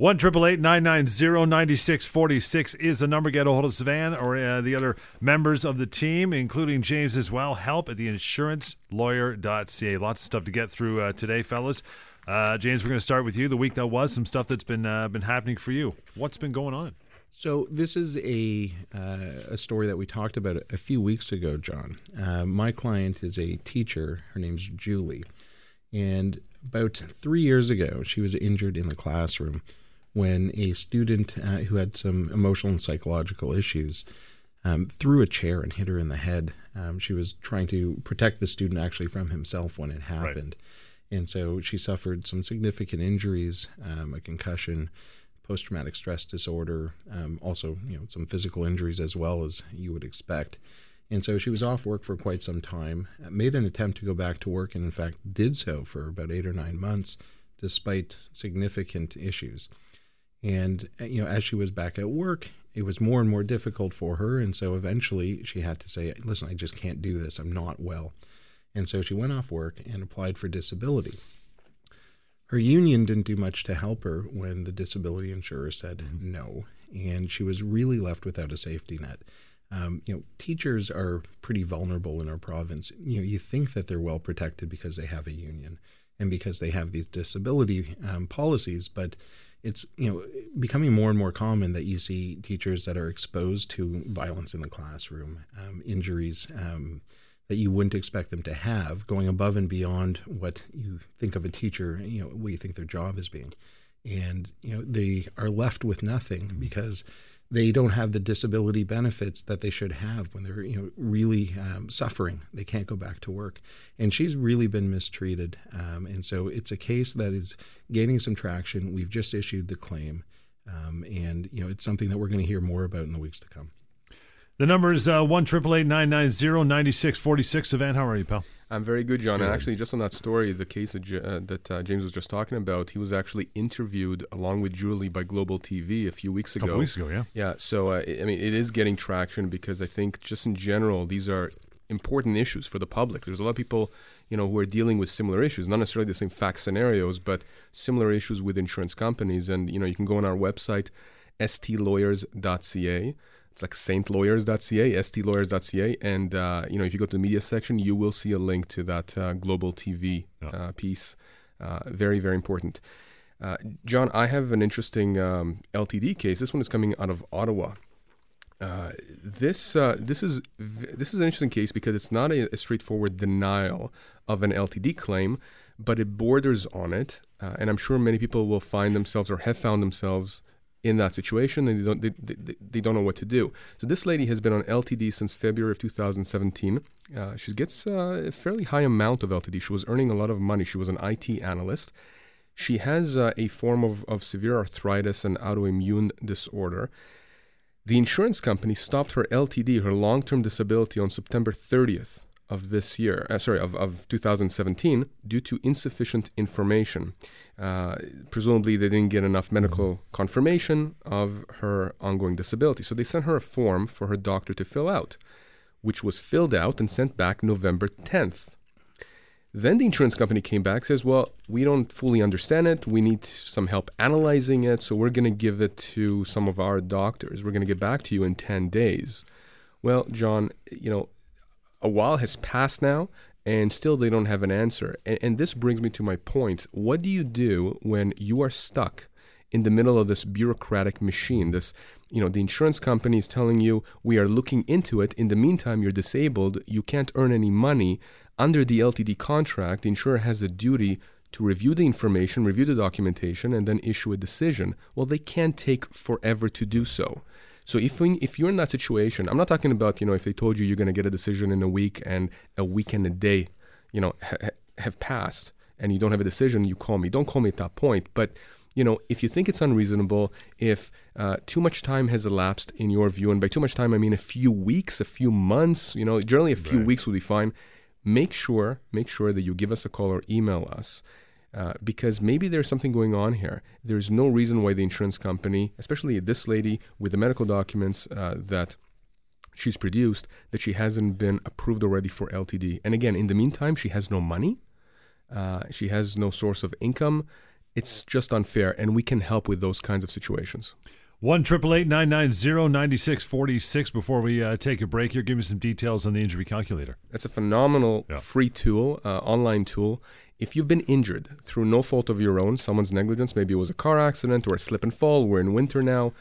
One triple eight nine nine zero ninety six forty six is the number. Get a hold of Sivan or uh, the other members of the team, including James as well. Help at the insurancelawyer.ca. Lots of stuff to get through uh, today, fellas. Uh, James, we're going to start with you. The week that was, some stuff that's been uh, been happening for you. What's been going on? So this is a uh, a story that we talked about a few weeks ago, John. Uh, my client is a teacher. Her name's Julie, and about three years ago, she was injured in the classroom when a student uh, who had some emotional and psychological issues um, threw a chair and hit her in the head. Um, she was trying to protect the student actually from himself when it happened. Right. And so she suffered some significant injuries, um, a concussion, post traumatic stress disorder, um, also you know some physical injuries as well as you would expect. And so she was off work for quite some time, made an attempt to go back to work, and in fact did so for about eight or nine months, despite significant issues. And uh, you know, as she was back at work, it was more and more difficult for her, and so eventually she had to say, "Listen, I just can't do this. I'm not well." And so she went off work and applied for disability. Her union didn't do much to help her when the disability insurer said no, and she was really left without a safety net. Um, you know, teachers are pretty vulnerable in our province. You know, you think that they're well protected because they have a union and because they have these disability um, policies, but it's you know becoming more and more common that you see teachers that are exposed to violence in the classroom, um, injuries um, that you wouldn't expect them to have, going above and beyond what you think of a teacher, you know, what you think their job is being, and you know they are left with nothing because they don't have the disability benefits that they should have when they're you know really um, suffering. They can't go back to work, and she's really been mistreated. Um, and so it's a case that is gaining some traction. We've just issued the claim, um, and you know it's something that we're going to hear more about in the weeks to come. The number is uh, one triple eight nine nine zero ninety six forty six. Sivan, how are you, pal? I'm very good, John. Good. And actually, just on that story, the case that, uh, that uh, James was just talking about, he was actually interviewed along with Julie by Global TV a few weeks ago. A couple weeks ago, yeah. Yeah. So uh, I mean, it is getting traction because I think just in general, these are important issues for the public. There's a lot of people, you know, who are dealing with similar issues, not necessarily the same fact scenarios, but similar issues with insurance companies. And you know, you can go on our website, stlawyers.ca it's like saintlawyers.ca, stlawyers.ca, and uh, you know if you go to the media section, you will see a link to that uh, global TV uh, piece. Uh, very very important. Uh, John, I have an interesting um, LTD case. This one is coming out of Ottawa. Uh, this this is this is an interesting case because it's not a, a, straightforward denial of an LTD claim, but it borders on it, and I'm sure many people will find themselves or have found themselves in that situation and they don't they, they, they, don't know what to do. So this lady has been on ltd since february of 2017 uh, she gets uh, a fairly high amount of ltd she was earning a lot of money. She was an it analyst. She has uh, a form of, of severe arthritis and autoimmune disorder. The insurance company stopped her ltd her long-term disability on september 30th of this year, uh, sorry, of, of 2017, due to insufficient information. Uh, presumably, they didn't get enough medical confirmation of her ongoing disability. So they sent her a form for her doctor to fill out, which was filled out and sent back November 10th. Then the insurance company came back says, "Well, we don't fully understand it. We need some help analyzing it, so we're going to give it to some of our doctors. We're going to get back to you in 10 days." Well, John, you know, a while has passed now and still they don't have an answer. And, and, this brings me to my point. What do you do when you are stuck in the middle of this bureaucratic machine? This, you know, the insurance company is telling you we are looking into it. In the meantime, you're disabled. You can't earn any money. Under the LTD contract, the insurer has a duty to review the information, review the documentation, and then issue a decision. Well, they can't take forever to do so. So if we, if you're in that situation, I'm not talking about you know if they told you you're going to get a decision in a week and a week and a day, you know, ha- have passed and you don't have a decision, you call me. Don't call me at that point, but you know, if you think it's unreasonable, if uh, too much time has elapsed in your view, and by too much time I mean a few weeks, a few months, you know, generally a few right. weeks would be fine. Make sure, make sure that you give us a call or email us uh, because maybe there's something going on here. There's no reason why the insurance company, especially this lady with the medical documents uh, that she's produced, that she hasn't been approved already for LTD. And again, in the meantime, she has no money, uh, she has no source of income. it's just unfair, and we can help with those kinds of situations. One triple eight nine nine zero ninety six forty six. Before we uh, take a break here, give me some details on the injury calculator. It's a phenomenal Yeah. free tool, uh, online tool. If you've been injured through no fault of your own, someone's negligence, maybe it was a car accident or a slip and fall, we're in winter now,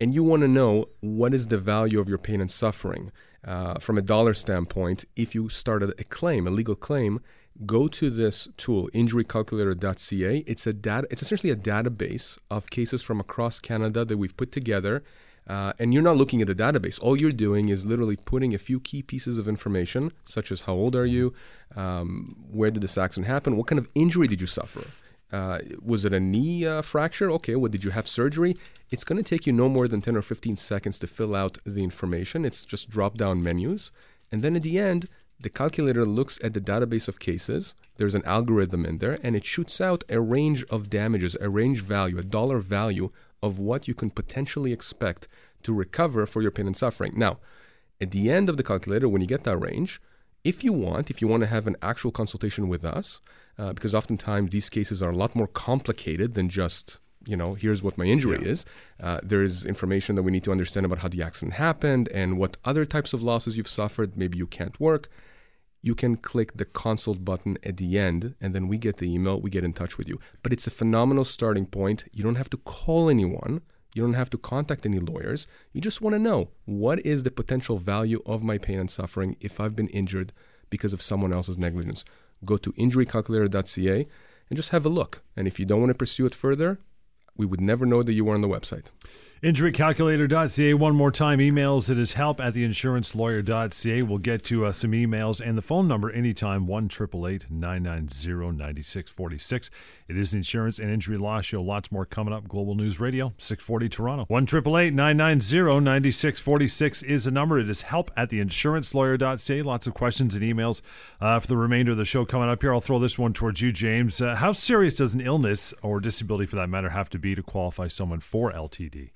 and you want to know what is the value of your pain and suffering uh, from a dollar standpoint, if you started a claim, a legal claim, go to this tool, injurycalculator.ca. It's a data. It's essentially a database of cases from across Canada that we've put together. Uh, and you're not looking at the database. All you're doing is literally putting a few key pieces of information, such as how old are you, um, where did this accident happen, what kind of injury did you suffer, uh, was it a knee uh, fracture? Okay, what did you have surgery? It's going to take you no more than 10 or 15 seconds to fill out the information. It's just drop down menus. And then at the end, the calculator looks at the database of cases. There's an algorithm in there, and it shoots out a range of damages, a range value, a dollar value of what you can potentially expect to recover for your pain and suffering. Now, at the end of the calculator, when you get that range, if you want, if you want to have an actual consultation with us, uh, because oftentimes these cases are a lot more complicated than just, you know, here's what my injury is. Uh, there is information that we need to understand about how the accident happened and what other types of losses you've suffered. Maybe you can't work. You can click the consult button at the end, and then we get the email, we get in touch with you. But it's a phenomenal starting point. You don't have to call anyone. You don't have to contact any lawyers. You just want to know what is the potential value of my pain and suffering if I've been injured because of someone else's negligence. Go to injurycalculator.ca and just have a look. And if you don't want to pursue it further, we would never know that you were on the website. Injurycalculator.ca. One more time, emails. It is help at theinsurancelawyer.ca. We'll get to uh, some emails and the phone number anytime 1 990 9646. It is the Insurance and Injury Law Show. Lots more coming up. Global News Radio, 640 Toronto. 1 990 9646 is the number. It is help at theinsurancelawyer.ca. Lots of questions and emails uh, for the remainder of the show coming up here. I'll throw this one towards you, James. Uh, how serious does an illness or disability, for that matter, have to be to qualify someone for LTD?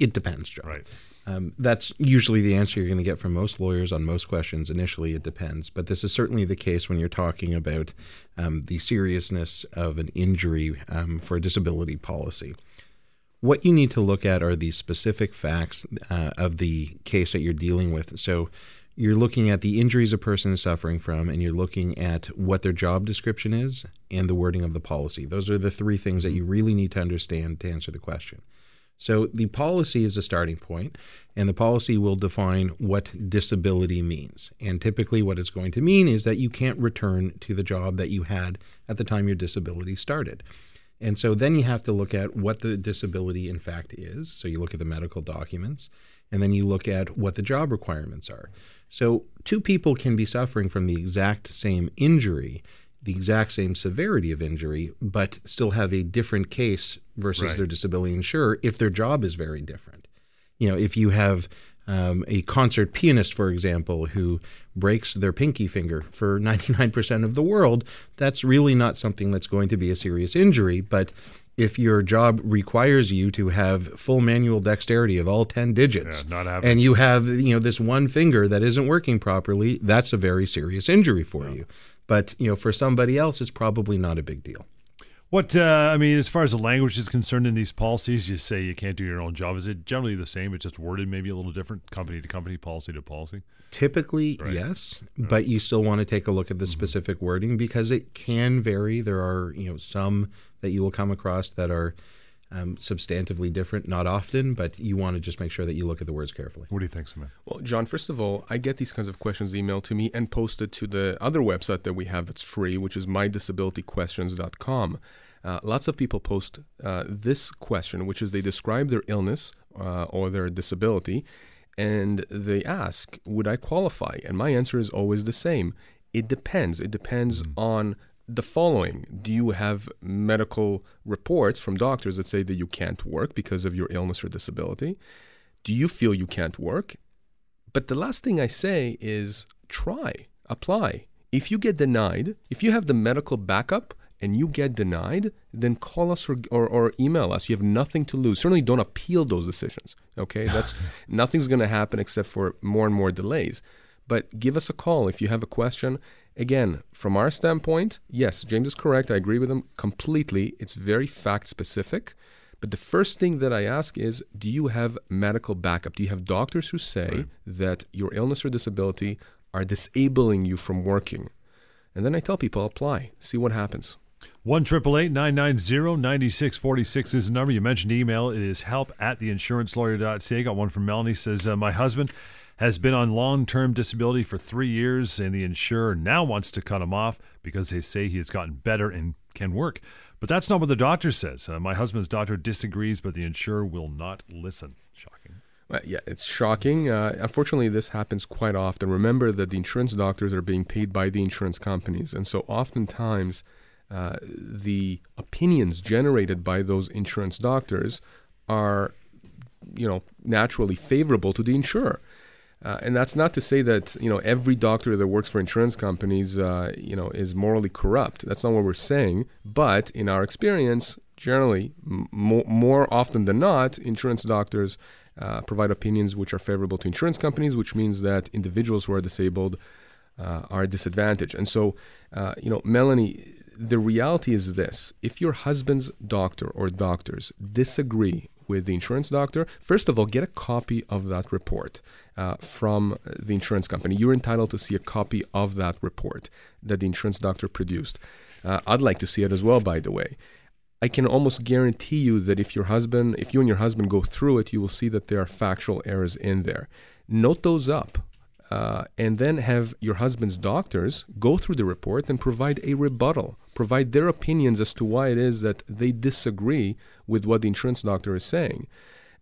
It depends, John. Right. Um, that's usually the answer you're going to get from most lawyers on most questions. Initially, it depends, but this is certainly the case when you're talking about um, the seriousness of an injury um, for a disability policy. What you need to look at are the specific facts uh, of the case that you're dealing with. So, you're looking at the injuries a person is suffering from, and you're looking at what their job description is and the wording of the policy. Those are the three things that you really need to understand to answer the question. So the policy is a starting point, and the policy will define what disability means. And typically, what it's going to mean is that you can't return to the job that you had at the time your disability started. And so then you have to look at what the disability in fact is. So you look at the medical documents, and then you look at what the job requirements are. So two people can be suffering from the exact same injury, the exact same severity of injury, but still have a different case versus Right. their disability insurer if their job is very different. You know, if you have um, a concert pianist, for example, who breaks their pinky finger for 99% of the world, that's really not something that's going to be a serious injury. But if your job requires you to have full manual dexterity of all 10 digits, Yeah, and you have you know this one finger that isn't working properly, that's a very serious injury for you. But you know, for somebody else, it's probably not a big deal. What uh, I mean, as far as the language is concerned in these policies, you say you can't do your own job. Is it generally the same? It's just worded maybe a little different, company to company, policy to policy. Typically, Right. yes, but you still want to take a look at the specific wording because it can vary. There are you know some that you will come across that are um, substantively different. Not often, but you want to just make sure that you look at the words carefully. What do you think, Samantha? Well, John, first of all, I get these kinds of questions emailed to me and posted to the other website that we have that's free, which is mydisabilityquestions.com. Uh, lots of people post uh, this question, which is they describe their illness uh, or their disability, and they ask, Would I qualify? And my answer is always the same. It depends. It depends on the following Do you have medical reports from doctors that say that you can't work because of your illness or disability? Do you feel you can't work? But the last thing I say is try, apply. If you get denied, if you have the medical backup and you get denied, then call us or, or, or email us. You have nothing to lose. Certainly don't appeal those decisions. Okay? That's nothing's going to happen except for more and more delays. But give us a call if you have a question Again, from our standpoint, yes, James is correct. I agree with him completely. It's very fact specific. But the first thing that I ask is do you have medical backup? Do you have doctors who say right. that your illness or disability are disabling you from working? And then I tell people apply, see what happens. One triple eight nine nine zero ninety six forty six is the number. You mentioned email. It is help at theinsurancelawyer.ca. Got one from Melanie. Says uh, my husband has been on long term disability for three years, and the insurer now wants to cut him off because they say he has gotten better and can work. But that's not what the doctor says. Uh, my husband's doctor disagrees, but the insurer will not listen. Shocking. Well, yeah, it's shocking. Uh, unfortunately, this happens quite often. Remember that the insurance doctors are being paid by the insurance companies, and so oftentimes uh, the opinions generated by those insurance doctors are, you know, naturally favorable to the insurer. Uh, and that's not to say that you know every doctor that works for insurance companies uh, you know is morally corrupt. That's not what we're saying. But in our experience, generally, m- more often than not, insurance doctors uh, provide opinions which are favorable to insurance companies, which means that individuals who are disabled uh, are disadvantaged. And so, uh, you know, Melanie, the reality is this: if your husband's doctor or doctors disagree with the insurance doctor, first of all, get a copy of that report uh, from the insurance company. You're entitled to see a copy of that report that the insurance doctor produced. Uh, I'd like to see it as well, by the way. I can almost guarantee you that if your husband, if you and your husband go through it, you will see that there are factual errors in there. Note those up. Uh, and then have your husband's doctors go through the report and provide a rebuttal, provide their opinions as to why it is that they disagree with what the insurance doctor is saying.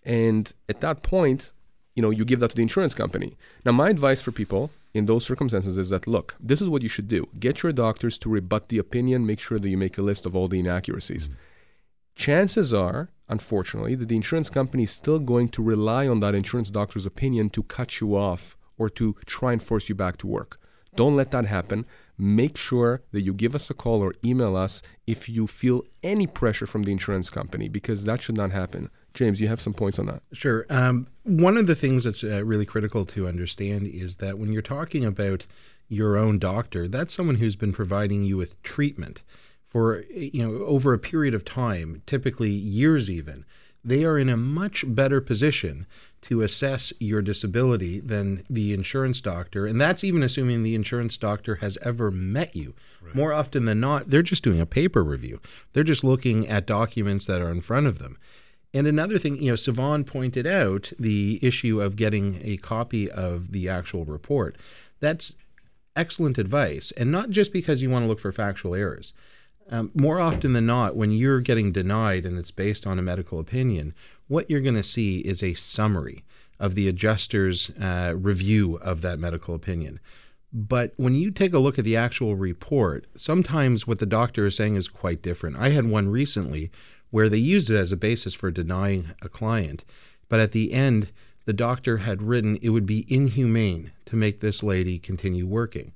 And at that point, you know, you give that to the insurance company. Now, my advice for people in those circumstances is that look, this is what you should do. Get your doctors to rebut the opinion, make sure that you make a list of all the inaccuracies. Mm-hmm. Chances are, unfortunately, that the insurance company is still going to rely on that insurance doctor's opinion to cut you off or to try and force you back to work. Don't let that happen. Make sure that you give us a call or email us if you feel any pressure from the insurance company because that should not happen. James, you have some points on that. Sure. Um, one of the things that's uh, really critical to understand is that when you're talking about your own doctor, that's someone who's been providing you with treatment for you know over a period of time, typically years even. They are in a much better position to assess your disability than the insurance doctor. And that's even assuming the insurance doctor has ever met you. Right. More often than not, they're just doing a paper review. They're just looking at documents that are in front of them. And another thing, you know, Sivan pointed out the issue of getting a copy of the actual report. That's excellent advice. And not just because you want to look for factual errors. Um, more often than not, when you're getting denied and it's based on a medical opinion, what you're going to see is a summary of the adjuster's uh, review of that medical opinion. But when you take a look at the actual report, sometimes what the doctor is saying is quite different. I had one recently where they used it as a basis for denying a client, but at the end, the doctor had written it would be inhumane to make this lady continue working.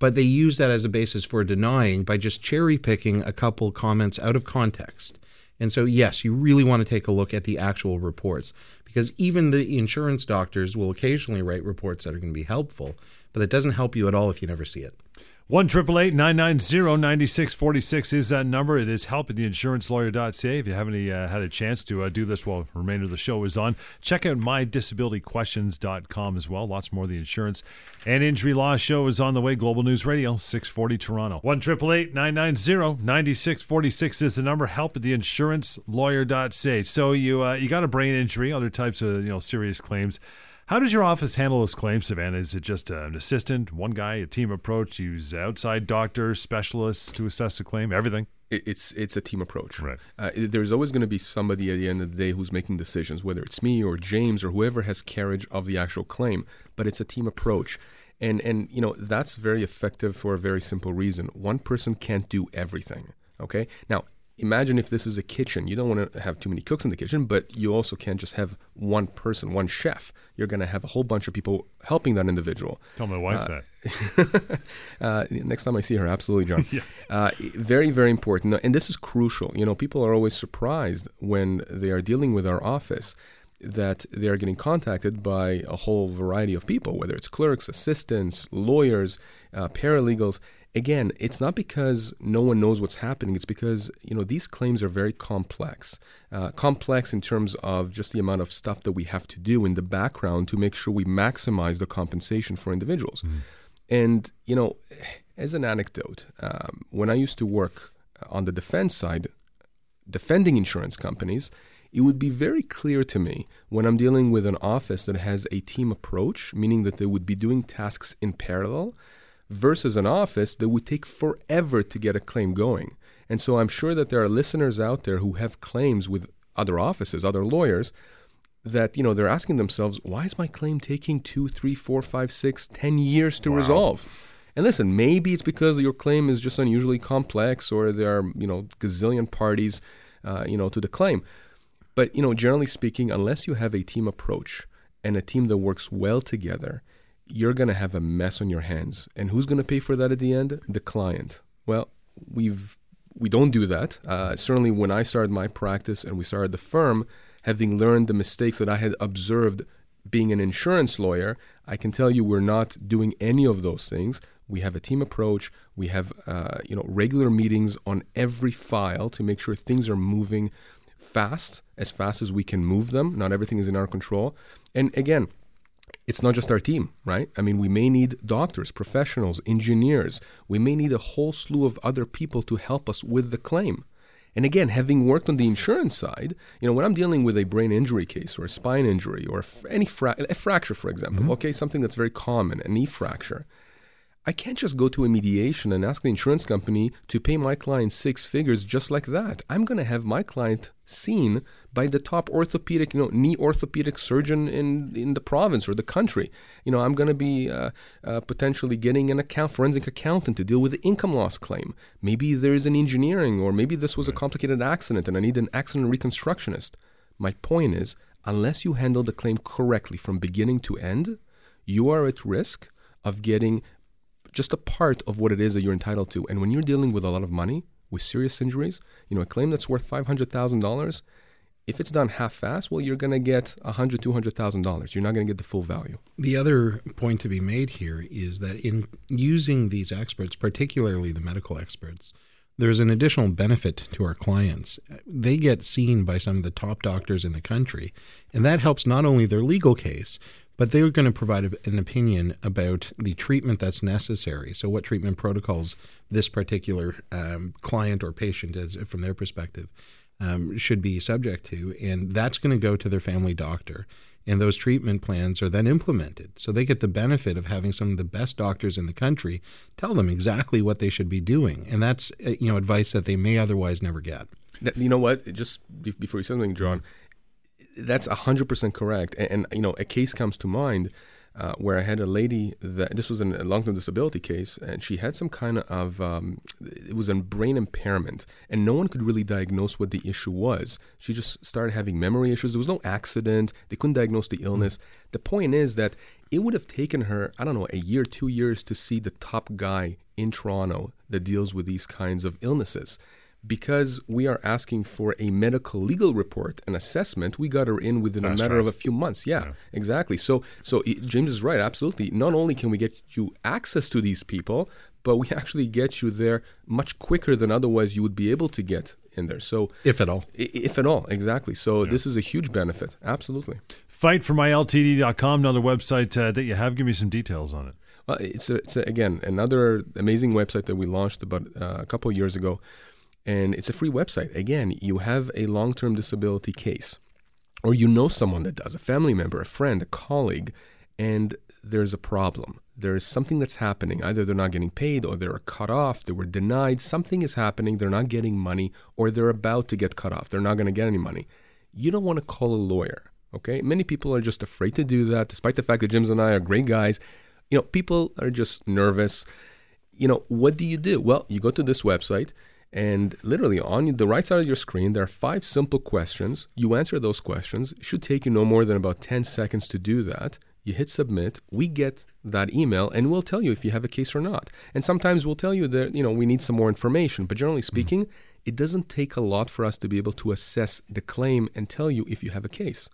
But they use that as a basis for denying by just cherry picking a couple comments out of context. And so, yes, you really want to take a look at the actual reports because even the insurance doctors will occasionally write reports that are going to be helpful, but it doesn't help you at all if you never see it. One triple eight nine nine zero ninety six forty six is that number. It is help at the insurancelawyer.ca. If you haven't uh, had a chance to uh, do this while the remainder of the show is on, check out mydisabilityquestions.com as well. Lots more of the insurance and injury law show is on the way. Global News Radio, 640 Toronto. One triple eight nine nine zero ninety six forty six is the number. Help at the insurancelawyer.ca. So you uh, you got a brain injury, other types of you know serious claims. How does your office handle those claims, Sivan? Is it just an assistant, one guy, a team approach? Use outside doctors, specialists to assess the claim, everything? It's it's a team approach. Right. Uh, there's always going to be somebody at the end of the day who's making decisions, whether it's me or James or whoever has carriage of the actual claim. But it's a team approach, and and you know that's very effective for a very simple reason. One person can't do everything. Okay. Now imagine if this is a kitchen. You don't want to have too many cooks in the kitchen, but you also can't just have one person, one chef. You're going to have a whole bunch of people helping that individual. Tell my wife uh, that. uh, next time I see her, absolutely, John. yeah. uh, very, very important. And this is crucial. You know, people are always surprised when they are dealing with our office that they are getting contacted by a whole variety of people, whether it's clerks, assistants, lawyers, uh, paralegals again, it's not because no one knows what's happening. It's because you know these claims are very complex, uh, complex in terms of just the amount of stuff that we have to do in the background to make sure we maximize the compensation for individuals. Mm. And you know, as an anecdote, um, when I used to work on the defense side, defending insurance companies, it would be very clear to me when I'm dealing with an office that has a team approach, meaning that they would be doing tasks in parallel, versus an office that would take forever to get a claim going. And so I'm sure that there are listeners out there who have claims with other offices, other lawyers, that you know they're asking themselves, why is my claim taking two, three, four, five, six, ten years to wow. resolve? And listen, maybe it's because your claim is just unusually complex, or there are you know gazillion parties, uh, you know, to the claim. But you know, generally speaking, unless you have a team approach and a team that works well together, you're going to have a mess on your hands. And who's going to pay for that at the end? The client. Well, we've we don't do that. Uh, certainly, when I started my practice and we started the firm, having learned the mistakes that I had observed being an insurance lawyer, I can tell you we're not doing any of those things. We have a team approach. We have uh, you know regular meetings on every file to make sure things are moving fast, as fast as we can move them. Not everything is in our control. And again, it's not just our team, right? I mean, we may need doctors, professionals, engineers. We may need a whole slew of other people to help us with the claim. And again, having worked on the insurance side, you know, when I'm dealing with a brain injury case or a spine injury or any fra- a fracture, for example, mm-hmm. okay, something that's very common, a knee fracture, I can't just go to a mediation and ask the insurance company to pay my client six figures just like that. I'm going to have my client seen by the top orthopedic, you know, knee orthopedic surgeon in in the province or the country. You know, I'm going to be uh, uh, potentially getting an account forensic accountant to deal with the income loss claim. Maybe there's an engineering, or maybe this was a complicated accident and I need an accident reconstructionist. My point is, unless you handle the claim correctly from beginning to end, you are at risk of getting just a part of what it is that you're entitled to. And when you're dealing with a lot of money, with serious injuries, you know, a claim that's worth $500,000, if it's done half-fast, well, you're going to get $100,000, $200,000. You're not going to get the full value. The other point to be made here is that in using these experts, particularly the medical experts, there's an additional benefit to our clients. They get seen by some of the top doctors in the country, and that helps not only their legal case, but they're going to provide an opinion about the treatment that's necessary. So, what treatment protocols this particular um, client or patient, is, from their perspective, um, should be subject to, and that's going to go to their family doctor. And those treatment plans are then implemented. So they get the benefit of having some of the best doctors in the country tell them exactly what they should be doing. And that's uh, you know advice that they may otherwise never get. You know what? Just before you say something, John, that's 100% correct. And, and, you know, a case comes to mind uh, where I had a lady that this was a long-term disability case, and she had some kind of um, it was a brain impairment, and no one could really diagnose what the issue was. She just started having memory issues. There was no accident. They couldn't diagnose the illness. Mm-hmm. The point is that it would have taken her, I don't know, a year, two years to see the top guy in Toronto that deals with these kinds of illnesses because we are asking for a medical legal report, an assessment, we got her in within That's a matter right. of a few months. Yeah, yeah, exactly. So, so James is right. Absolutely. Not only can we get you access to these people, but we actually get you there much quicker than otherwise you would be able to get in there. So, if at all, if at all, exactly. So, yeah. this is a huge benefit. Absolutely. Fightformyltd.com, another website uh, that you have. Give me some details on it. Well, it's, a, it's a, again another amazing website that we launched about uh, a couple of years ago and it's a free website. Again, you have a long term disability case, or you know someone that does, a family member, a friend, a colleague, and there's a problem. There is something that's happening. Either they're not getting paid, or they're cut off, they were denied. Something is happening. They're not getting money, or they're about to get cut off. They're not going to get any money. You don't want to call a lawyer. Okay? Many people are just afraid to do that, despite the fact that Jim's and I are great guys. You know, people are just nervous. You know, what do you do? Well, you go to this website and literally on the right side of your screen, there are five simple questions. You answer those questions. It should take you no more than about 10 seconds to do that. You hit submit. We get that email and we'll tell you if you have a case or not. And sometimes we'll tell you that, you know, we need some more information. But generally speaking, mm-hmm. it doesn't take a lot for us to be able to assess the claim and tell you if you have a case.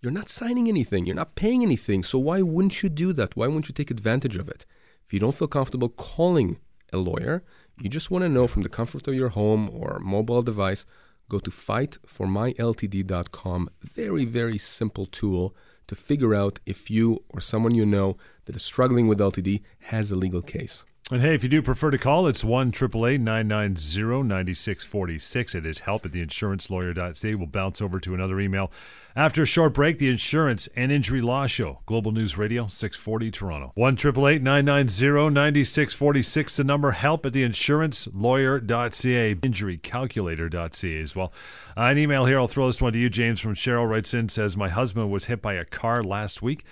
You're not signing anything. You're not paying anything. So why wouldn't you do that? Why wouldn't you take advantage of it? If you don't feel comfortable calling a lawyer, you just want to know from the comfort of your home or mobile device, go to fightformyltd.com. Very, very simple tool to figure out if you or someone you know that is struggling with LTD has a legal case. And hey, if you do prefer to call, it's 1 990 9646. It is help at theinsurancelawyer.ca. We'll bounce over to another email. After a short break, the Insurance and Injury Law Show, Global News Radio, 640 Toronto. 1 990 9646. The number help at theinsurancelawyer.ca, injurycalculator.ca as well. Uh, an email here, I'll throw this one to you. James from Cheryl writes in, says, My husband was hit by a car last week.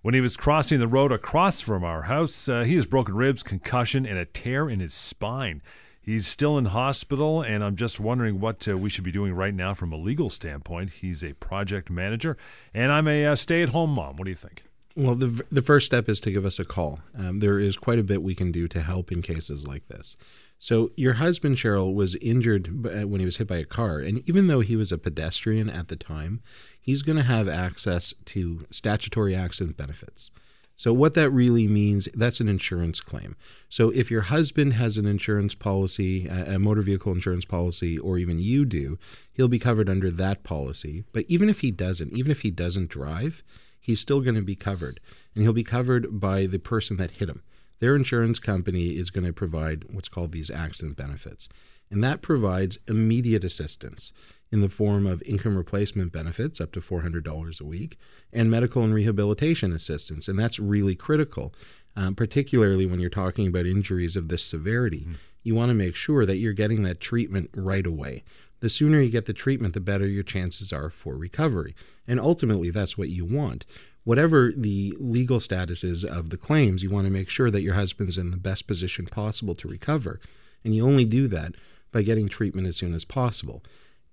When he was crossing the road across from our house, uh, he has broken ribs, concussion, and a tear in his spine. He's still in hospital, and I'm just wondering what uh, we should be doing right now from a legal standpoint. He's a project manager, and I'm a uh, stay at home mom. What do you think? Well, the, the first step is to give us a call. Um, there is quite a bit we can do to help in cases like this. So, your husband, Cheryl, was injured uh, when he was hit by a car. And even though he was a pedestrian at the time, he's going to have access to statutory accident benefits. So, what that really means, that's an insurance claim. So, if your husband has an insurance policy, a motor vehicle insurance policy, or even you do, he'll be covered under that policy. But even if he doesn't, even if he doesn't drive, he's still going to be covered. And he'll be covered by the person that hit him their insurance company is going to provide what's called these accident benefits. And that provides immediate assistance in the form of income replacement benefits up to $400 a week and medical and rehabilitation assistance. And that's really critical, um, particularly when you're talking about injuries of this severity. Mm-hmm. You want to make sure that you're getting that treatment right away. The sooner you get the treatment, the better your chances are for recovery. And ultimately, that's what you want whatever the legal status is of the claims, you want to make sure that your husband's in the best position possible to recover. And you only do that by getting treatment as soon as possible.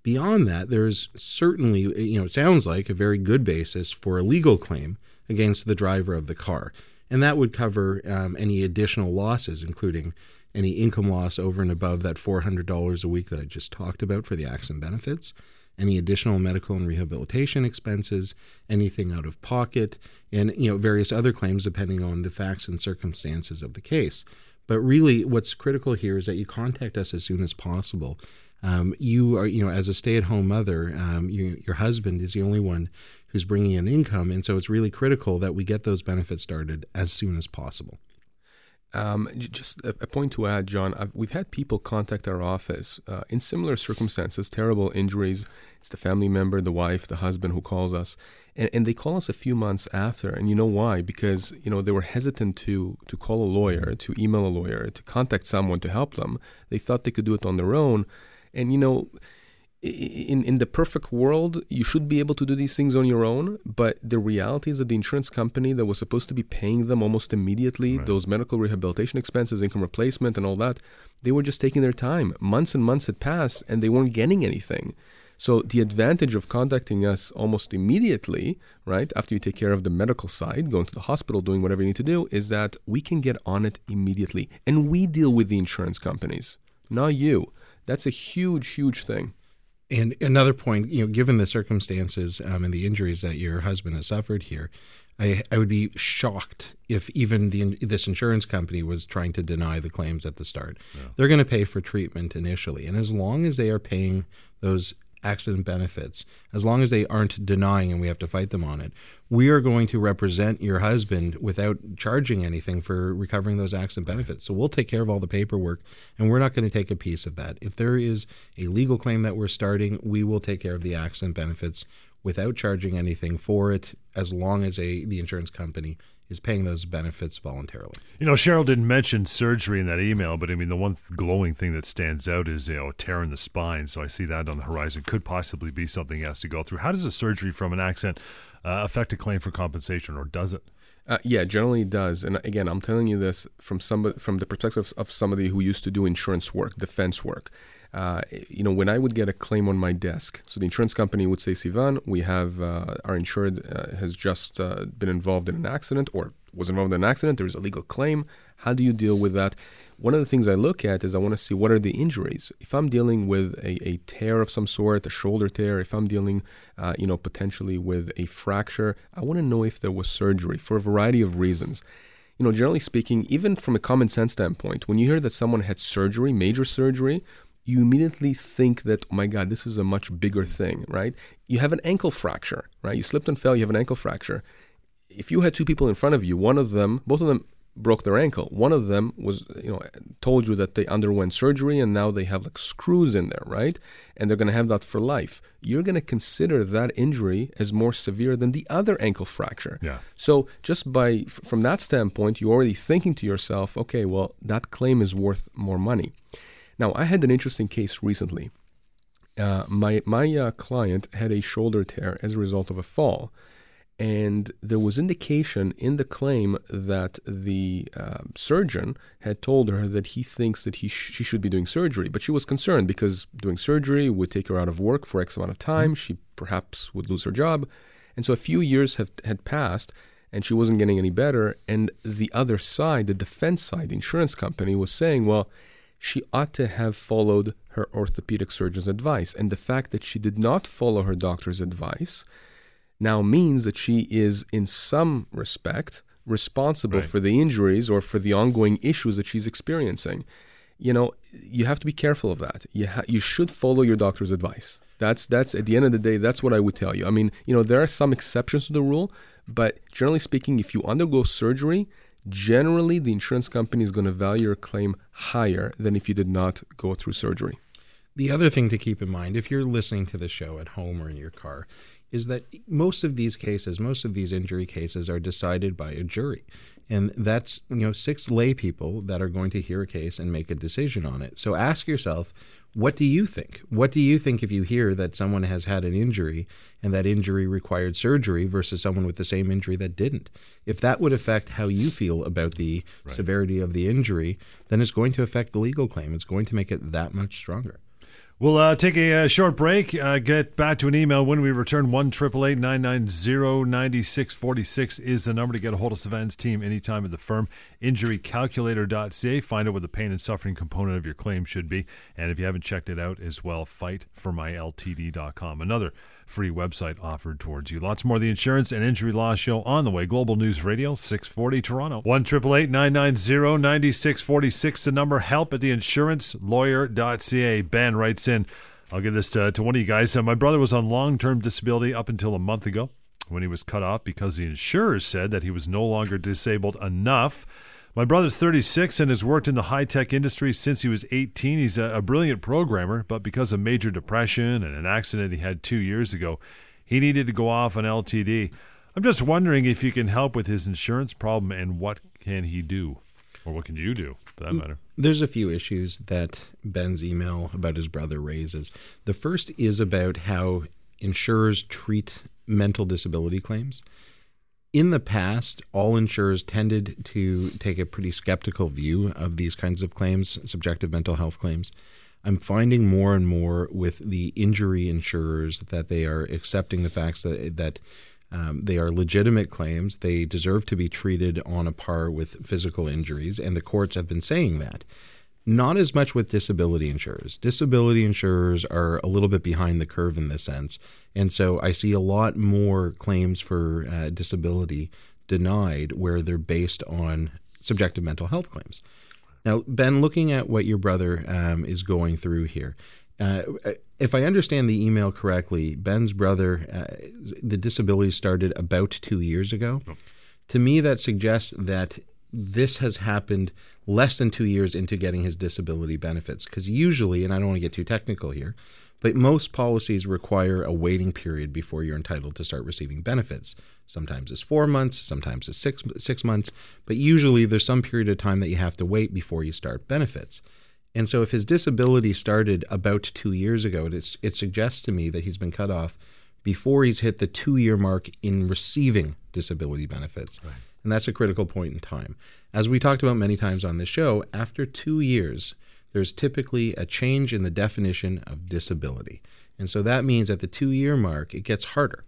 Beyond that, there's certainly, you know, it sounds like a very good basis for a legal claim against the driver of the car. And that would cover um, any additional losses, including any income loss over and above that $400 a week that I just talked about for the accident benefits any additional medical and rehabilitation expenses, anything out of pocket, and you know various other claims depending on the facts and circumstances of the case. But really, what's critical here is that you contact us as soon as possible. Um, you are, you know, as a stay-at-home mother, um, you, your husband is the only one who's bringing in income, and so it's really critical that we get those benefits started as soon as possible. Um, just a, a, point to add, John. I've, we've had people contact our office uh, in similar circumstances, terrible injuries. It's the family member, the wife, the husband who calls us, and, and they call us a few months after. And you know why? Because you know they were hesitant to to call a lawyer, to email a lawyer, to contact someone to help them. They thought they could do it on their own, and you know in in the perfect world, you should be able to do these things on your own. But the reality is that the insurance company that was supposed to be paying them almost immediately right. those medical rehabilitation expenses, income replacement, and all that, they were just taking their time. Months and months had passed, and they weren't getting anything. So the advantage of contacting us almost immediately, right after you take care of the medical side, going to the hospital, doing whatever you need to do, is that we can get on it immediately, and we deal with the insurance companies, not you. That's a huge, huge thing. And another point, you know, given the circumstances um, and the injuries that your husband has suffered here, I, I would be shocked if even the, this insurance company was trying to deny the claims at the start. Yeah. They're going to pay for treatment initially, and as long as they are paying those accident benefits, as long as they aren't denying and we have to fight them on it, we are going to represent your husband without charging anything for recovering those accident benefits. So we'll take care of all the paperwork and we're not going to take a piece of that. If there is a legal claim that we're starting, we will take care of the accident benefits without charging anything for it as long as a the insurance company is paying those benefits voluntarily. You know, Cheryl didn't mention surgery in that email, but I mean, the one glowing thing that stands out is, you know, a tear in the spine. So I see that on the horizon. Could possibly be something he has to go through. How does a surgery from an accident uh, affect a claim for compensation, or does it? Uh, yeah, generally it does. And again, I'm telling you this from somebody, from the perspective of somebody who used to do insurance work, defense work. Uh, you know, when I would get a claim on my desk, so the insurance company would say, Sivan, we have uh, our insured uh, has just uh, been involved in an accident or was involved in an accident. There's a legal claim. How do you deal with that? One of the things I look at is I want to see what are the injuries. If I'm dealing with a, a tear of some sort, a shoulder tear, if I'm dealing, uh, you know, potentially with a fracture, I want to know if there was surgery for a variety of reasons you know, generally speaking, even from a common sense standpoint, when you hear that someone had surgery, major surgery, you immediately think that, oh my God, this is a much bigger thing, right? You have an ankle fracture, right? You slipped and fell, you have an ankle fracture. If you had two people in front of you, one of them, both of them broke their ankle. One of them was, you know, told you that they underwent surgery and now they have like screws in there, right? And they're going to have that for life. You're going to consider that injury as more severe than the other ankle fracture. Yeah. So just by from that standpoint, you're already thinking to yourself, okay, well, that claim is worth more money. Now, I had an interesting case recently. Uh, my my uh, client had a shoulder tear as a result of a fall and there was indication in the claim that the uh, surgeon had told her that he thinks that he sh- she should be doing surgery, but she was concerned because doing surgery would take her out of work for X amount of time. She perhaps would lose her job, and so a few years have, had passed, and she wasn't getting any better. And the other side, the defense side, the insurance company, was saying, well. She ought to have followed her orthopedic surgeon's advice. And the fact that she did not follow her doctor's advice now means that she is, in some respect, responsible Right. for the injuries or for the ongoing issues that she's experiencing. You know, you have to be careful of that. You ha- you should follow your doctor's advice. That's that's at the end of the day, that's what I would tell you. I mean, you know, there are some exceptions to the rule, but generally speaking, if you undergo surgery, generally the insurance company is going to value your claim higher than if you did not go through surgery. The other thing to keep in mind, if you're listening to the show at home or in your car, is that most of these cases, most of these injury cases, are decided by a jury, and that's you know six lay people that are going to hear a case and make a decision on it. So ask yourself, what do you think? What do you think if you hear that someone has had an injury and that injury required surgery versus someone with the same injury that didn't? If that would affect how you feel about the severity of the injury, then it's going to affect the legal claim. It's going to make it that much stronger. We'll uh, take a, uh short break. Uh, get back to an email when we return. One triple eight nine nine zero ninety six forty six is the number to get a hold of Sivan's team anytime at the firm. Injurycalculator.ca. Find out what the pain and suffering component of your claim should be. And if you haven't checked it out as well, fightformyltd.com. Another free website offered towards you. Lots more of the insurance and injury law show on the way. Global News Radio, 640 Toronto. 1 990 9646. The number help at the insurancelawyer.ca. Ben writes in, I'll give this to, to one of you guys. Uh, my brother was on long term disability up until a month ago when he was cut off because the insurers said that he was no longer disabled enough. My brother's 36 and has worked in the high tech industry since he was 18. He's a, a brilliant programmer, but because of major depression and an accident he had two years ago, he needed to go off on LTD. I'm just wondering if you can help with his insurance problem and what can he do? Or what can you do, for that matter? There's a few issues that Ben's email about his brother raises. The first is about how insurers treat mental disability claims. In the past, all insurers tended to take a pretty skeptical view of these kinds of claims, subjective mental health claims. I'm finding more and more with the injury insurers that they are accepting the facts that that um, they are legitimate claims. They deserve to be treated on a par with physical injuries, and the courts have been saying that. Not as much with disability insurers. Disability insurers are a little bit behind the curve in this sense. And so I see a lot more claims for uh, disability denied where they're based on subjective mental health claims. Now, Ben, looking at what your brother um, is going through here, uh, if I understand the email correctly, Ben's brother, uh, the disability started about two years ago. To me, that suggests that this has happened less than two years into getting his disability benefits. Because usually, and I don't want to get too technical here, but most policies require a waiting period before you're entitled to start receiving benefits. Sometimes it's four months, sometimes it's six six months, but usually there's some period of time that you have to wait before you start benefits. And so, if his disability started about two years ago, it, it suggests to me that he's been cut off before he's hit the two year mark in receiving disability benefits. And that's a critical point in time. As we talked about many times on this show, after two years, there's typically a change in the definition of disability. And so that means at the two year mark, it gets harder.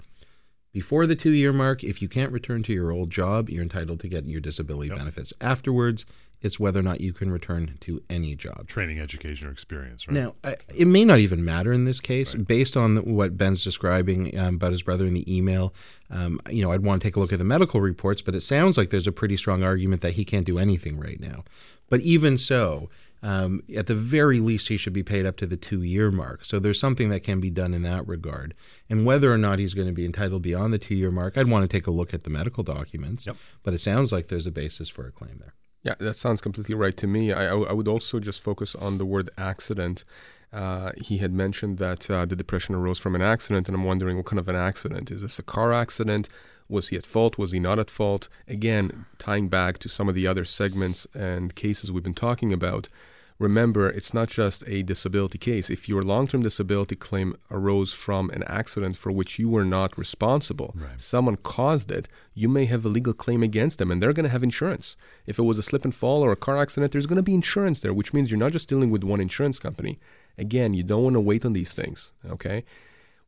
Before the two year mark, if you can't return to your old job, you're entitled to get your disability benefits. Afterwards, It's whether or not you can return to any job. Training, education, or experience, right? Now, I, it may not even matter in this case, based on what Ben's describing um, about his brother in the email. Um, you know, I'd want to take a look at the medical reports, but it sounds like there's a pretty strong argument that he can't do anything right now. But even so, um, at the very least, he should be paid up to the two year mark. So there's something that can be done in that regard. And whether or not he's going to be entitled beyond the two year mark, I'd want to take a look at the medical documents. Yep. But it sounds like there's a basis for a claim there. Yeah, that sounds completely right to me. I, would also just focus on the word accident. Uh, he had mentioned that uh, the depression arose from an accident, and I'm wondering what kind of an accident. Is this a car accident? Was he at fault? Was he not at fault? Again, tying back to some of the other segments and cases we've been talking about, remember it's not just a disability case. If your long term disability claim arose from an accident for which you were not responsible, Right. someone caused it, you may have a legal claim against them and they're going to have insurance. If it was a slip and fall or a car accident, there's going to be insurance there, which means you're not just dealing with one insurance company. Again, you don't want to wait on these things, okay?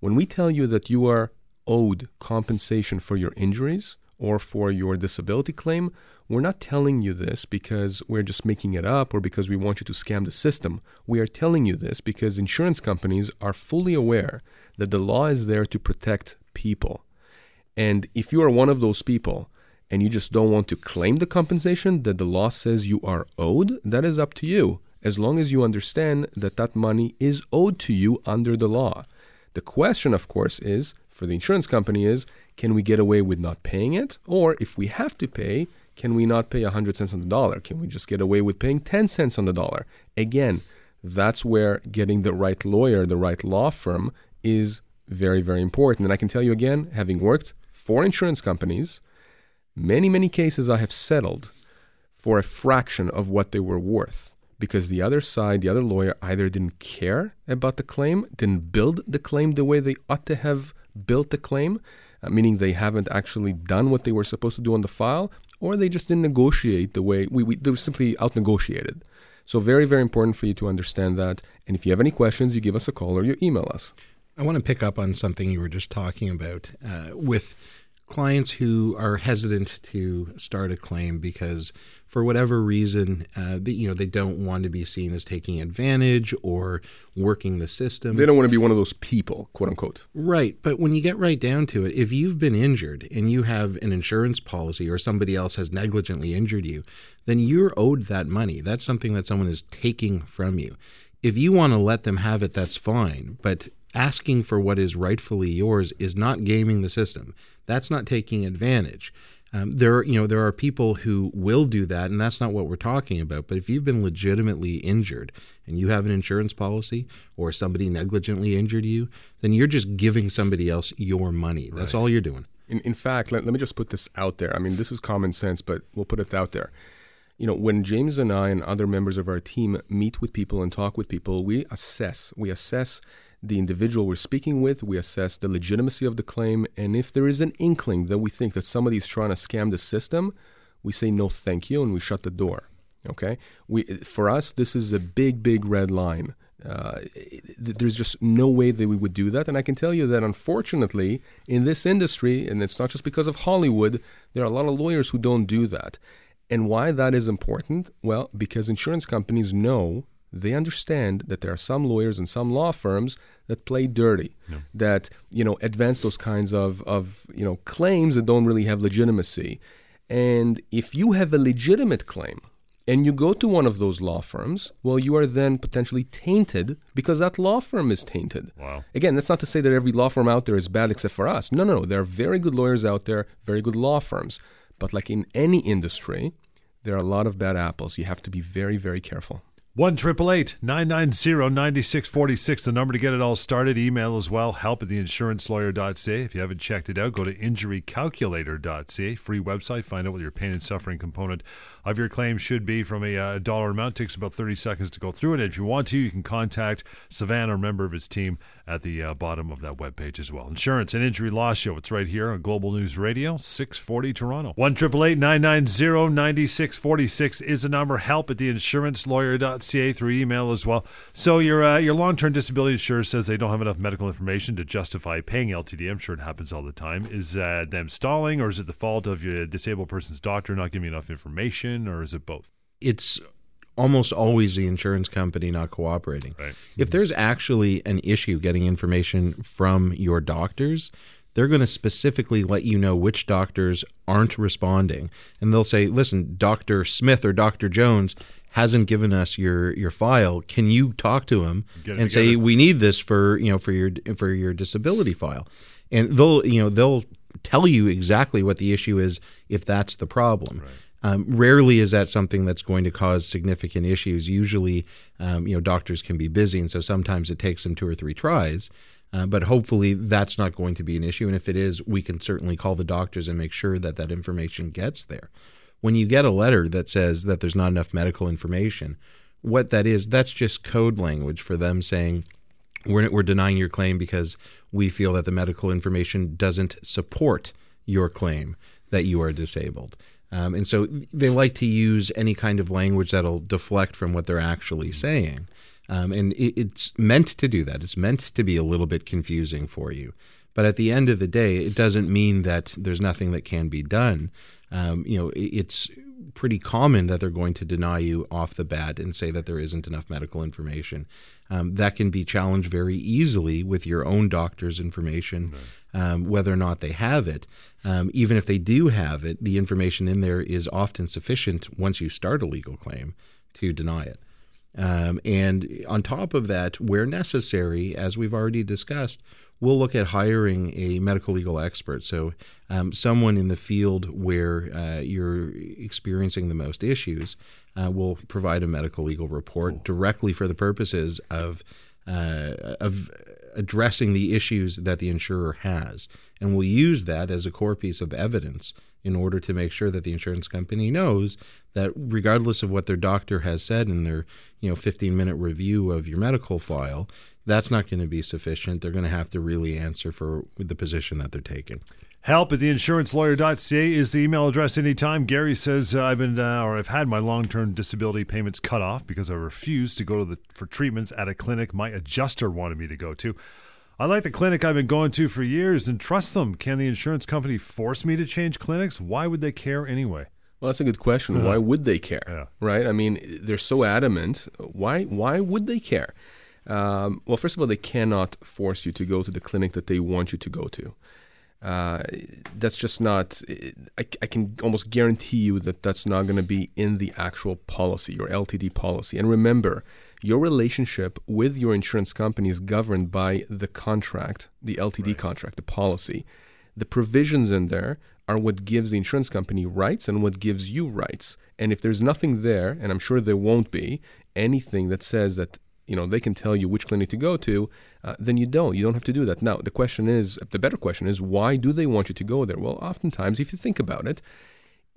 When we tell you that you are owed compensation for your injuries or for your disability claim, we're not telling you this because we're just making it up or because we want you to scam the system. We are telling you this because insurance companies are fully aware that the law is there to protect people. And if you are one of those people and you just don't want to claim the compensation that the law says you are owed, that is up to you, as long as you understand that that money is owed to you under the law. The question, of course, is for the insurance company is can we get away with not paying it? Or if we have to pay, can we not pay 100 cents on the dollar? Can we just get away with paying 10 cents on the dollar? Again, that's where getting the right lawyer, the right law firm is very, very important. And I can tell you again, having worked for insurance companies, many, many cases I have settled for a fraction of what they were worth because the other side, the other lawyer, either didn't care about the claim, didn't build the claim the way they ought to have built the claim, meaning they haven't actually done what they were supposed to do on the file, or they just didn't negotiate the way we, we they were simply out negotiated. So very, very important for you to understand that. And if you have any questions, you give us a call or you email us. I want to pick up on something you were just talking about uh, with clients who are hesitant to start a claim because for whatever reason uh, they, you know they don't want to be seen as taking advantage or working the system They don't want to be one of those people, quote unquote. Right. But when you get right down to it, if you've been injured and you have an insurance policy or somebody else has negligently injured you, then you're owed that money. That's something that someone is taking from you. If you want to let them have it, that's fine. But asking for what is rightfully yours is not gaming the system. That's not taking advantage. Um, there, you know, there are people who will do that, and that's not what we're talking about. But if you've been legitimately injured and you have an insurance policy, or somebody negligently injured you, then you're just giving somebody else your money. That's all you're doing. In, in fact, let, let me just put this out there. I mean, this is common sense, but we'll put it out there. You know, when James and I and other members of our team meet with people and talk with people, we assess. We assess the individual we're speaking with, we assess the legitimacy of the claim, and if there is an inkling that we think that somebody is trying to scam the system, we say no thank you and we shut the door. Okay? We for us this is a big big red line. Uh, there's just no way that we would do that. And I can tell you that unfortunately, in this industry, and it's not just because of Hollywood, there are a lot of lawyers who don't do that. And why that is important? Well, because insurance companies know, they understand that there are some lawyers and some law firms that play dirty, that, you know, advance those kinds of, of, you know, claims that don't really have legitimacy. And if you have a legitimate claim, and you go to one of those law firms, well, you are then potentially tainted because that law firm is tainted. Wow. Again, that's not to say that every law firm out there is bad except for us. No, no, no. There are very good lawyers out there, very good law firms. But like in any industry, there are a lot of bad apples. You have to be very, very careful. One triple eight nine nine zero ninety six forty six. The number to get it all started. Email as well. Help at theinsurancelawyer.ca. If you haven't checked it out, go to injurycalculator.ca. Free website. Find out what your pain and suffering component of your claim should be from a uh, dollar amount. Takes about thirty seconds to go through it. If you want to, you can contact Sivan or a member of his team at the uh, bottom of that webpage as well. Insurance and Injury Law Show. It's right here on Global News Radio, six forty Toronto. One triple eight nine nine zero ninety six forty six is the number. Help at theinsurancelawyer.ca through email as well. So your uh, your long term disability insurer says they don't have enough medical information to justify paying LTD. I'm sure it happens all the time. Is uh, them stalling, or is it the fault of your disabled person's doctor not giving enough information, or is it both? it's almost always the insurance company not cooperating. Right. If there's actually an issue getting information from your doctors, they're going to specifically let you know which doctors aren't responding. And they'll say, listen, Dr. Smith or Dr. Jones hasn't given us your your file. Can you talk to him and say we need this for, you know, for your for your disability file? And they'll, you know, they'll tell you exactly what the issue is if that's the problem. Um, rarely is that something that's going to cause significant issues. Usually, um, you know, doctors can be busy, and so sometimes it takes them two or three tries. Uh, but hopefully, that's not going to be an issue. And if it is, we can certainly call the doctors and make sure that that information gets there. When you get a letter that says that there's not enough medical information, what that is, that's just code language for them saying, we're, we're denying your claim because we feel that the medical information doesn't support your claim that you are disabled. Um, and so they like to use any kind of language that'll deflect from what they're actually saying. Um, and it, it's meant to do that. It's meant to be a little bit confusing for you. But at the end of the day, it doesn't mean that there's nothing that can be done. Um, you know, it, it's pretty common that they're going to deny you off the bat and say that there isn't enough medical information. Um, that can be challenged very easily with your own doctor's information, um, whether or not they have it. Um, even if they do have it, the information in there is often sufficient once you start a legal claim to deny it. Um, and on top of that, where necessary, as we've already discussed, we'll look at hiring a medical legal expert. So, um, someone in the field where uh, you're experiencing the most issues uh, will provide a medical legal report directly for the purposes of uh, of addressing the issues that the insurer has, and we'll use that as a core piece of evidence in order to make sure that the insurance company knows that regardless of what their doctor has said in their you know 15 minute review of your medical file that's not going to be sufficient they're going to have to really answer for the position that they're taking Help at theinsurancelawyer.ca is the email address anytime. Gary says, uh, I've been, uh, or I've had my long term disability payments cut off because I refused to go to the, for treatments at a clinic my adjuster wanted me to go to. I like the clinic I've been going to for years and trust them. Can the insurance company force me to change clinics? Why would they care anyway? Well, that's a good question. Why would they care? Yeah. Right? I mean, they're so adamant. Why? Why would they care? Um, well, first of all, they cannot force you to go to the clinic that they want you to go to. Uh, that's just not. I, I can almost guarantee you that that's not going to be in the actual policy, your LTD policy. And remember, your relationship with your insurance company is governed by the contract, the LTD contract, the policy. The provisions in there are what gives the insurance company rights and what gives you rights. And if there's nothing there, and I'm sure there won't be, anything that says that you know they can tell you which clinic to go to, uh, then you don't. You don't have to do that. Now the question is, the better question is, why do they want you to go there? Well, oftentimes, if you think about it,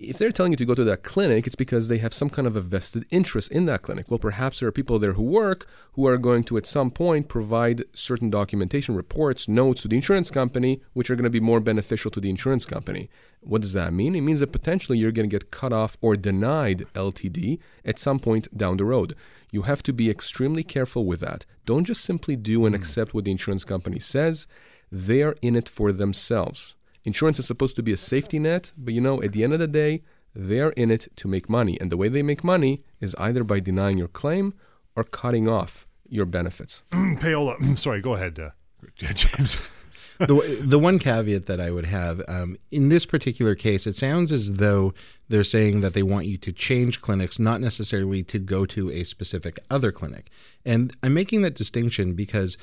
if they're telling you to go to that clinic, it's because they have some kind of a vested interest in that clinic. Well, perhaps there are people there who work who are going to, at some point, provide certain documentation, reports, notes to the insurance company, which are going to be more beneficial to the insurance company. What does that mean? It means that potentially you're going to get cut off or denied LTD at some point down the road. You have to be extremely careful with that. Don't just simply do and hmm. accept what the insurance company says. They are in it for themselves. Insurance is supposed to be a safety net, but you know, at the end of the day, they're in it to make money. And the way they make money is either by denying your claim or cutting off your benefits. Paola, sorry, go ahead, uh, James. the, the one caveat that I would have um, in this particular case, it sounds as though they're saying that they want you to change clinics, not necessarily to go to a specific other clinic. And I'm making that distinction because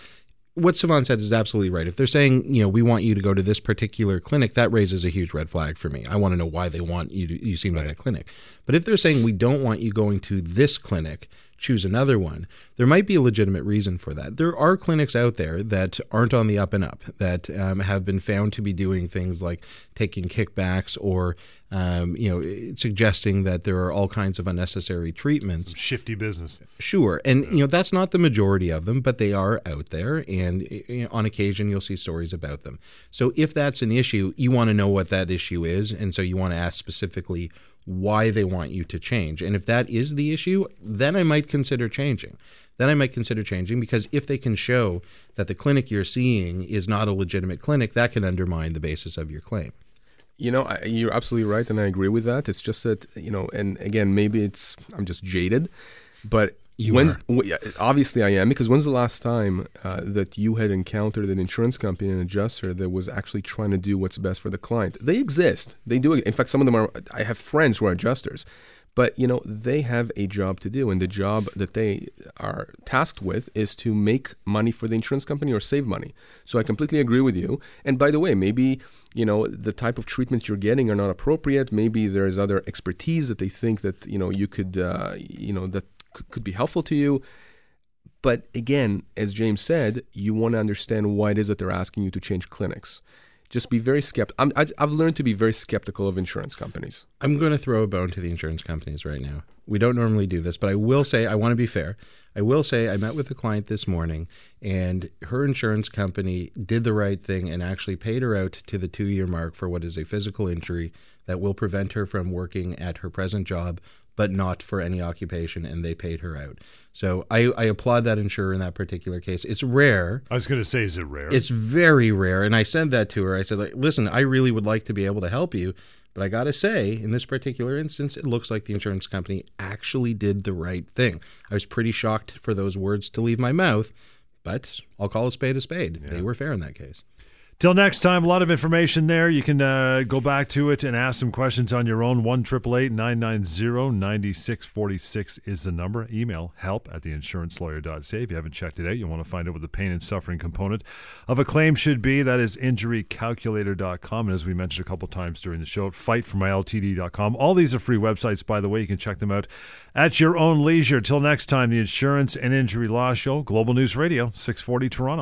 what Sivan said is absolutely right. If they're saying, you know, we want you to go to this particular clinic, that raises a huge red flag for me. I want to know why they want you to you seen by that clinic. But if they're saying we don't want you going to this clinic, choose another one, there might be a legitimate reason for that. There are clinics out there that aren't on the up and up that um, have been found to be doing things like taking kickbacks or um, you know suggesting that there are all kinds of unnecessary treatments. Shifty business. Sure, and you know that's not the majority of them, but they are out there, and you know, on occasion you'll see stories about them. So if that's an issue, you want to know what that issue is, and so you want to ask specifically why they want you to change. And if that is the issue, then I might consider changing. Then I might consider changing because if they can show that the clinic you're seeing is not a legitimate clinic, that can undermine the basis of your claim. You know, I, you're absolutely right, and I agree with that. It's just that you know, and again, maybe it's I'm just jaded, but You when's, w- obviously I am because when's the last time uh, that you had encountered an insurance company, an adjuster that was actually trying to do what's best for the client? They exist. They do. In fact, some of them are. I have friends who are adjusters, but you know they have a job to do, and the job that they are tasked with is to make money for the insurance company or save money. So I completely agree with you. And by the way, maybe you know the type of treatments you're getting are not appropriate. Maybe there's other expertise that they think that you know you could uh, you know that could be helpful to you. But again, as James said, you want to understand why it is that they're asking you to change clinics. Just be very skeptical. I've learned to be very skeptical of insurance companies. I'm going to throw a bone to the insurance companies right now. We don't normally do this, but I will say I want to be fair. I will say I met with a client this morning, and her insurance company did the right thing and actually paid her out to the two year mark for what is a physical injury that will prevent her from working at her present job, but not for any occupation, and they paid her out. So I, I applaud that insurer in that particular case. It's rare. I was going to say, is it rare? It's very rare. And I said that to her. I said, like, listen, I really would like to be able to help you. But I got to say, in this particular instance, it looks like the insurance company actually did the right thing. I was pretty shocked for those words to leave my mouth, but I'll call a spade a spade. They were fair in that case. Till next time, a lot of information there. You can uh, go back to it and ask some questions on your own. 1 990 9646 is the number. Email help at theinsurancelawyer.ca. If you haven't checked it out, you'll want to find out what the pain and suffering component of a claim should be. That is injurycalculator.com. And as we mentioned a couple times during the show, fightformyltd.com. All these are free websites, by the way. You can check them out at your own leisure. Till next time, the Insurance and Injury Law Show, Global News Radio, 640 Toronto.